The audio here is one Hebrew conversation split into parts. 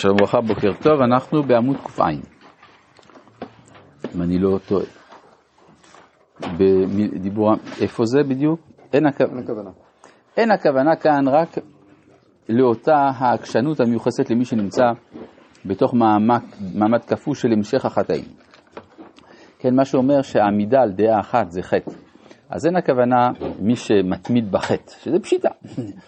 שלום וברכה, בוקר טוב, אנחנו בעמוד ק"ע, אם אני לא טועה. בדיבור, איפה זה בדיוק? אין הכוונה. אין הכוונה כאן רק לאותה העקשנות המיוחסת למי שנמצא בתוך מעמד, מעמד כפוי של המשך החטאים. כן, מה שאומר שהעמידה על דעה אחת זה חטא. אז אין הכוונה מי שמתמיד בחטא, שזה פשיטה,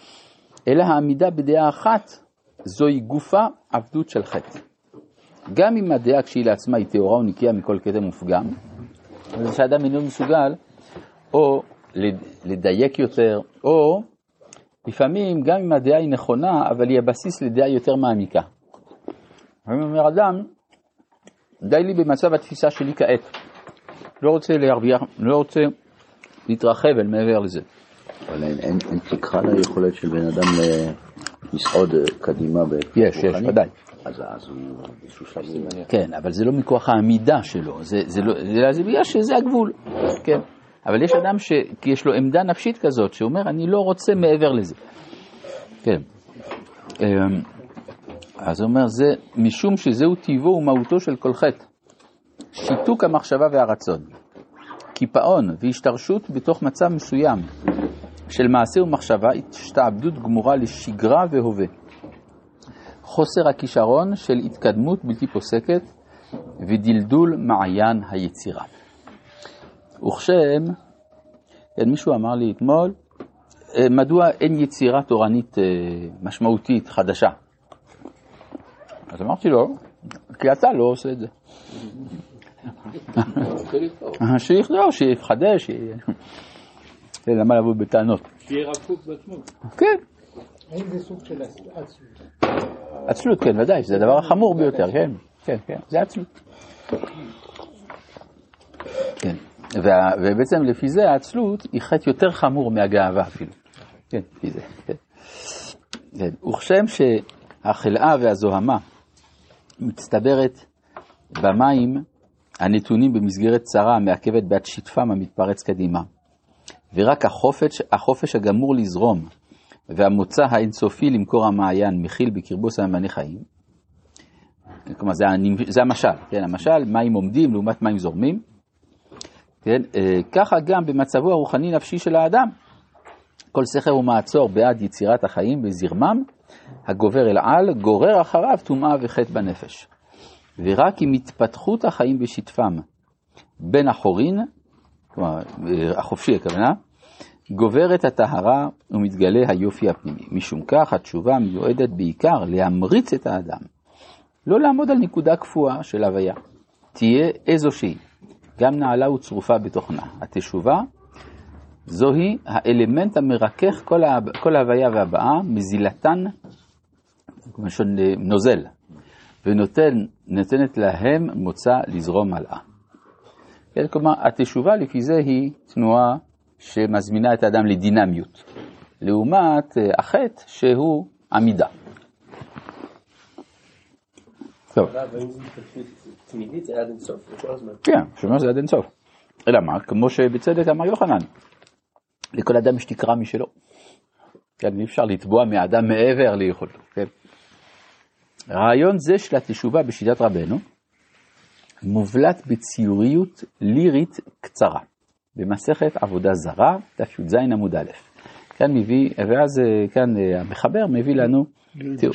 אלא העמידה בדעה אחת זוהי גופה עבדות של חטא. גם אם הדעה כשהיא לעצמה היא טהורה ונקייה מכל כתם ופגם, זה שאדם אינו מסוגל או לדייק יותר, או לפעמים גם אם הדעה היא נכונה, אבל היא הבסיס לדעה יותר מעמיקה. לפעמים אומר אדם, די לי במצב התפיסה שלי כעת. לא רוצה להרוויח, לא רוצה להתרחב אל מעבר לזה. אבל אין, אין, אין תקרה ליכולת של בן אדם לסעוד קדימה יש, יש, ודאי. אז, אז הוא זה... כן, אבל זה לא מכוח העמידה שלו, זה, זה, לא, בגלל שזה הגבול, כן. אבל יש אדם שיש לו עמדה נפשית כזאת, שאומר, אני לא רוצה מעבר לזה. כן. אמ, אז הוא אומר, זה משום שזהו טיבו ומהותו של כל חטא. שיתוק המחשבה והרצון. קיפאון והשתרשות בתוך מצב מסוים של מעשה ומחשבה, השתעבדות גמורה לשגרה והווה. חוסר הכישרון של התקדמות בלתי פוסקת ודלדול מעיין היצירה. וכשם, כן, מישהו אמר לי אתמול, אה, מדוע אין יצירה תורנית אה, משמעותית חדשה? אז אמרתי לו, כי אתה לא עושה את זה. שיכתוב, שיחדש, למה לבוא בטענות? שיהיה רב קוק בעצמו. כן. האם זה סוג של עצלות? עצלות, כן, ודאי, זה הדבר החמור ביותר, כן, כן, כן, זה עצלות. כן, ובעצם לפי זה העצלות היא חטא יותר חמור מהגאווה אפילו. כן, לפי זה, כן. כן. וכשם שהחלאה והזוהמה מצטברת במים הנתונים במסגרת צרה המעכבת בעד שטפם המתפרץ קדימה, ורק החופש, החופש הגמור לזרום והמוצא האינסופי למקור המעיין מכיל בקרבו סממני חיים, כלומר זה, זה המשל, כן, המשל מים עומדים לעומת מים זורמים, כן, אה, ככה גם במצבו הרוחני-נפשי של האדם, כל סכר ומעצור בעד יצירת החיים בזרמם, הגובר אל על, גורר אחריו טומאה וחטא בנפש. ורק עם התפתחות החיים בשטפם בין החורין, כלומר החופשי הכוונה, גוברת הטהרה ומתגלה היופי הפנימי. משום כך התשובה מיועדת בעיקר להמריץ את האדם, לא לעמוד על נקודה קפואה של הוויה, תהיה איזושהי, גם נעלה וצרופה בתוכנה. התשובה זוהי האלמנט המרכך כל, ה... כל ההוויה והבאה, מזילתן, כמו נוזל, ונותנת להם מוצא לזרום הלאה. כן, כלומר, התשובה לפי זה היא תנועה שמזמינה את האדם לדינמיות, לעומת אה, החטא שהוא עמידה. טוב. כן, שאומר זה עד אינסוף. אלא מה? כמו שבצדק אמר יוחנן, לכל אדם יש תקרה משלו. כן, אי אפשר לתבוע מאדם מעבר ליכולתו, כן? רעיון זה של התשובה בשיטת רבנו מובלט בציוריות לירית קצרה, במסכת עבודה זרה, תי"ז עמוד א'. כאן מביא, ואז אה, כאן אה, המחבר מביא לנו תראו,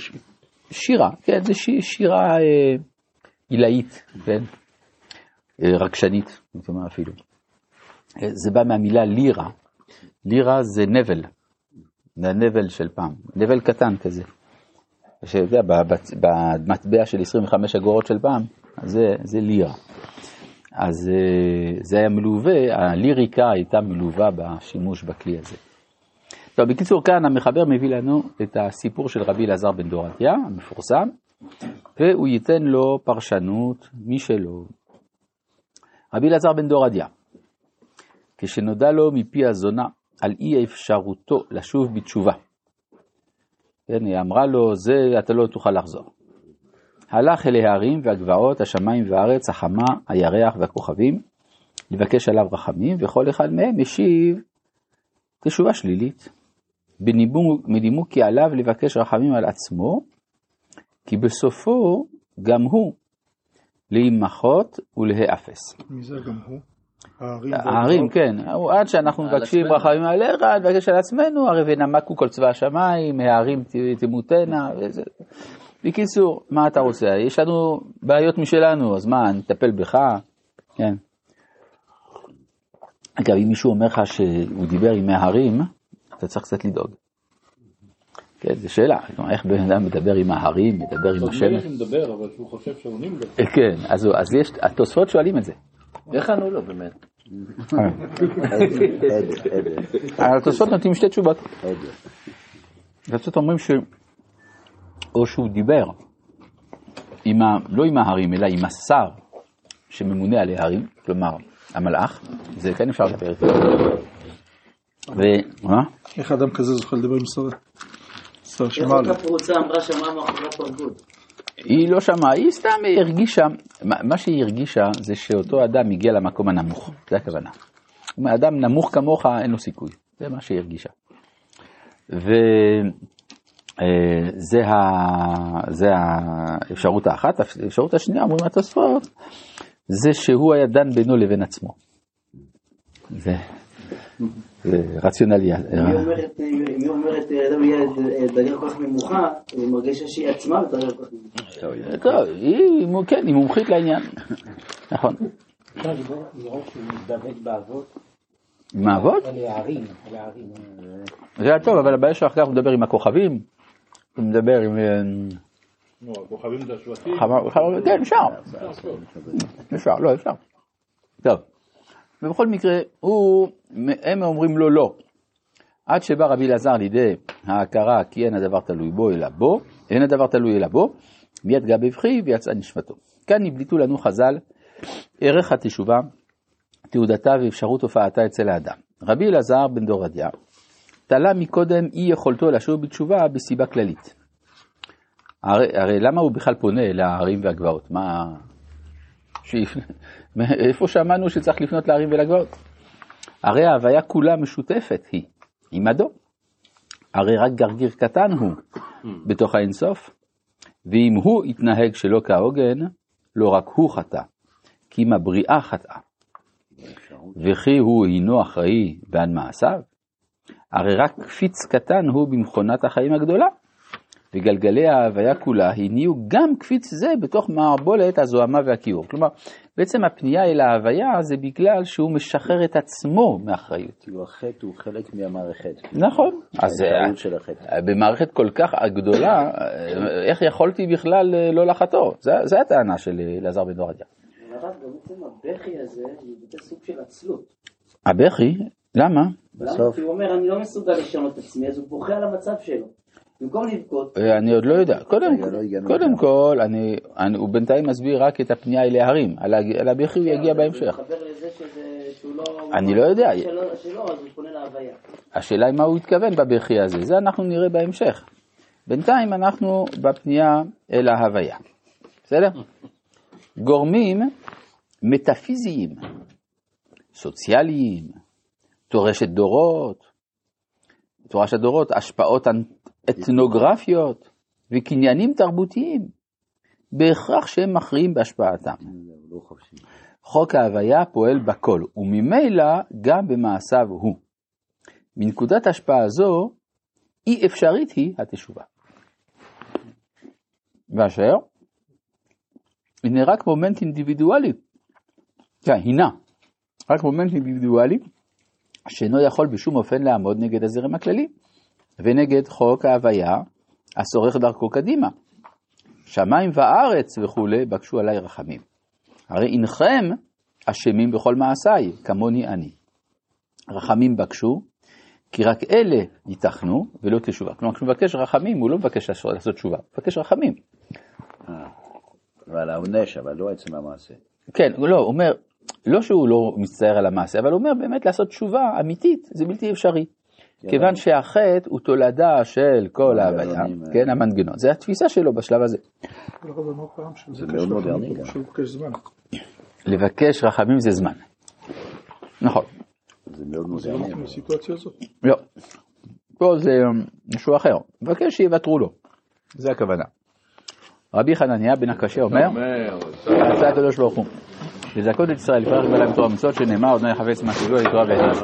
שירה, כן, זה שירה אה, עילאית, כן, רגשנית, הייתי אומר אפילו. זה בא מהמילה לירה, לירה זה נבל, זה הנבל של פעם, נבל קטן כזה. שאתה יודע, במטבע של 25 אגורות של פעם, זה, זה לירה. אז אה, זה היה מלווה, הליריקה הייתה מלווה בשימוש בכלי הזה. טוב, בקיצור, כאן המחבר מביא לנו את הסיפור של רבי אלעזר בן דורתיה, המפורסם, והוא ייתן לו פרשנות משלו. רבי אלעזר בן דורדיה, כשנודע לו מפי הזונה על אי אפשרותו לשוב בתשובה, כן, היא אמרה לו, זה אתה לא תוכל לחזור. הלך אל ההרים והגבעות, השמיים והארץ, החמה, הירח והכוכבים, לבקש עליו רחמים, וכל אחד מהם השיב תשובה שלילית. בנימוק כי עליו לבקש רחמים על עצמו, כי בסופו גם הוא להימחות ולהיאפס. מי זה גם הוא? הערים. הערים, כן, עד שאנחנו מבקשים. רחמים עליך, נבקש על עצמנו, הרי ונמקו כל צבא השמיים, הערים תמותנה, וזה. בקיצור, מה אתה רוצה? יש לנו בעיות משלנו, אז מה, נטפל בך? כן. אגב, אם מישהו אומר לך שהוא דיבר עם ההרים, אתה צריך קצת לדאוג. כן, זו שאלה, איך בן אדם מדבר עם ההרים, מדבר עם השמש? מלך מדבר, אבל שהוא חושב שעונים לו. כן, אז, הוא- אז יש, התוספות שואלים את זה. איך ענו לו באמת? אה. התוספות נותנים שתי תשובות. התוספות אומרים ש... או שהוא דיבר, עם ה... לא עם ההרים, אלא עם השר שממונה על ההרים, כלומר, המלאך, זה כן אפשר לדבר איתו. ו... מה? איך אדם כזה זוכה לדבר עם שר? שר איך שמע לו. אותה פרוצה אמרה שמעה מאחורי פרגוד? היא לא שמעה, היא סתם הרגישה, מה שהיא הרגישה זה שאותו אדם הגיע למקום הנמוך, זה הכוונה. אדם נמוך כמוך אין לו סיכוי, זה מה שהיא הרגישה. וזה זה האפשרות האחת, האפשרות השנייה, אומרים התוספות, זה שהוא היה דן בינו לבין עצמו. זה, זה רציונלי. היא אומרת, היא אומרת, אדם יהיה דרגה כל כך נמוכה, היא מרגישה שהיא עצמה בדרגה כל כך נמוכה. טוב, היא, כן, היא מומחית לעניין. נכון. אפשר לראות שהוא מתדבק באבות, עם האבות? הערים, אלה הערים. זה היה טוב, אבל הבעיה שאחר כך הוא מדבר עם הכוכבים, הוא מדבר עם... אה, כן, אפשר. אפשר, לא, אפשר. טוב. ובכל מקרה, הוא, הם אומרים לו לא. עד שבא רבי אלעזר לידי ההכרה כי אין הדבר תלוי בו אלא בו, אין הדבר תלוי אלא בו, מיד גע בבכי ויצאה נשמתו. כאן הבליטו לנו חז"ל ערך התשובה, תעודתה ואפשרות הופעתה אצל האדם. רבי אלעזר בן דורדיה תלה מקודם אי יכולתו לשוב בתשובה בסיבה כללית. הרי, הרי למה הוא בכלל פונה אל ההרים והגבעות? מה... שיפ- איפה שמענו שצריך לפנות להרים ולגבעות? הרי ההוויה כולה משותפת היא עמדו. הרי רק גרגיר קטן הוא בתוך האינסוף, ואם הוא יתנהג שלא כהוגן, לא רק הוא חטא, כי אם הבריאה חטאה. וכי הוא הינו אחראי בעד מעשיו? הרי רק קפיץ קטן הוא במכונת החיים הגדולה, וגלגלי ההוויה כולה הניעו גם קפיץ זה בתוך מערבולת הזוהמה והכיעור. כלומר, בעצם הפנייה אל ההוויה זה בגלל שהוא משחרר את עצמו מאחריות. כאילו החטא הוא חלק מהמערכת. נכון. אז. אה, במערכת כל כך גדולה, אה, איך יכולתי בכלל אה, לא לחטוא? זה- זה הטענה של אלעזר בן דורדיה. הרב, גם עצם הבכי הזה, זה סוג של עצלות. הבכי, למה? בסוף. כי הוא אומר, אני לא מסוגל לשנות את עצמי, אז הוא בוכה על המצב שלו. במקום לבכות, אה, אני עוד לא יודע. קודם, רגע, לא קודם. כל, אני, אני, הוא בינתיים מסביר רק את הפנייה אל ההרים. על הבכי הוא יגיע הוא בהמשך. לא... אני לא יודע. פונה להוויה. השאלה היא מה הוא התכוון בבכי הזה, זה אנחנו נראה בהמשך. בינתיים אנחנו בפנייה אל ההוויה. בסדר? גורמים מטאפיזיים, סוציאליים, תורשת דורות, תורשת דורות, השפעות אתנוגרפיות וקניינים תרבותיים, בהכרח שהם מכריעים בהשפעתם. חוק ההוויה פועל בכל, וממילא גם במעשיו הוא. מנקודת השפעה זו, אי אפשרית היא התשובה. ואשר, הנה רק מומנט אינדיבידואלי, כן, הינה, רק מומנט אינדיבידואלי, שאינו יכול בשום אופן לעמוד נגד הזרם הכללי, ונגד חוק ההוויה, השורך דרכו קדימה. שמיים וארץ וכולי, בקשו עליי רחמים. הרי אינכם אשמים בכל מעשיי, כמוני אני. רחמים בקשו, כי רק אלה ייתכנו ולא תשובה. כלומר, כשהוא מבקש רחמים, הוא לא מבקש לעשות תשובה, הוא מבקש רחמים. ועל העונש, אבל לא עצם המעשה. כן, לא, הוא אומר, לא שהוא לא מצטער על המעשה, אבל הוא אומר באמת לעשות תשובה אמיתית, זה בלתי אפשרי. כיוון שהחטא הוא תולדה של כל ההוויה, כן, המנגנון, זה התפיסה שלו בשלב הזה. זמן. לבקש רחמים זה זמן. נכון. זה מאוד לא מודרני. לא. פה זה משהו אחר. מבקש שיוותרו לו. זה הכוונה. רבי חנניה בן הקשה אומר, אומר, רצה הקדוש ברוך הוא, לזכות את ישראל לפרח בלהם תורה ומצוות שנאמר, אדוני חפץ מה שגוי לתורה ועדות.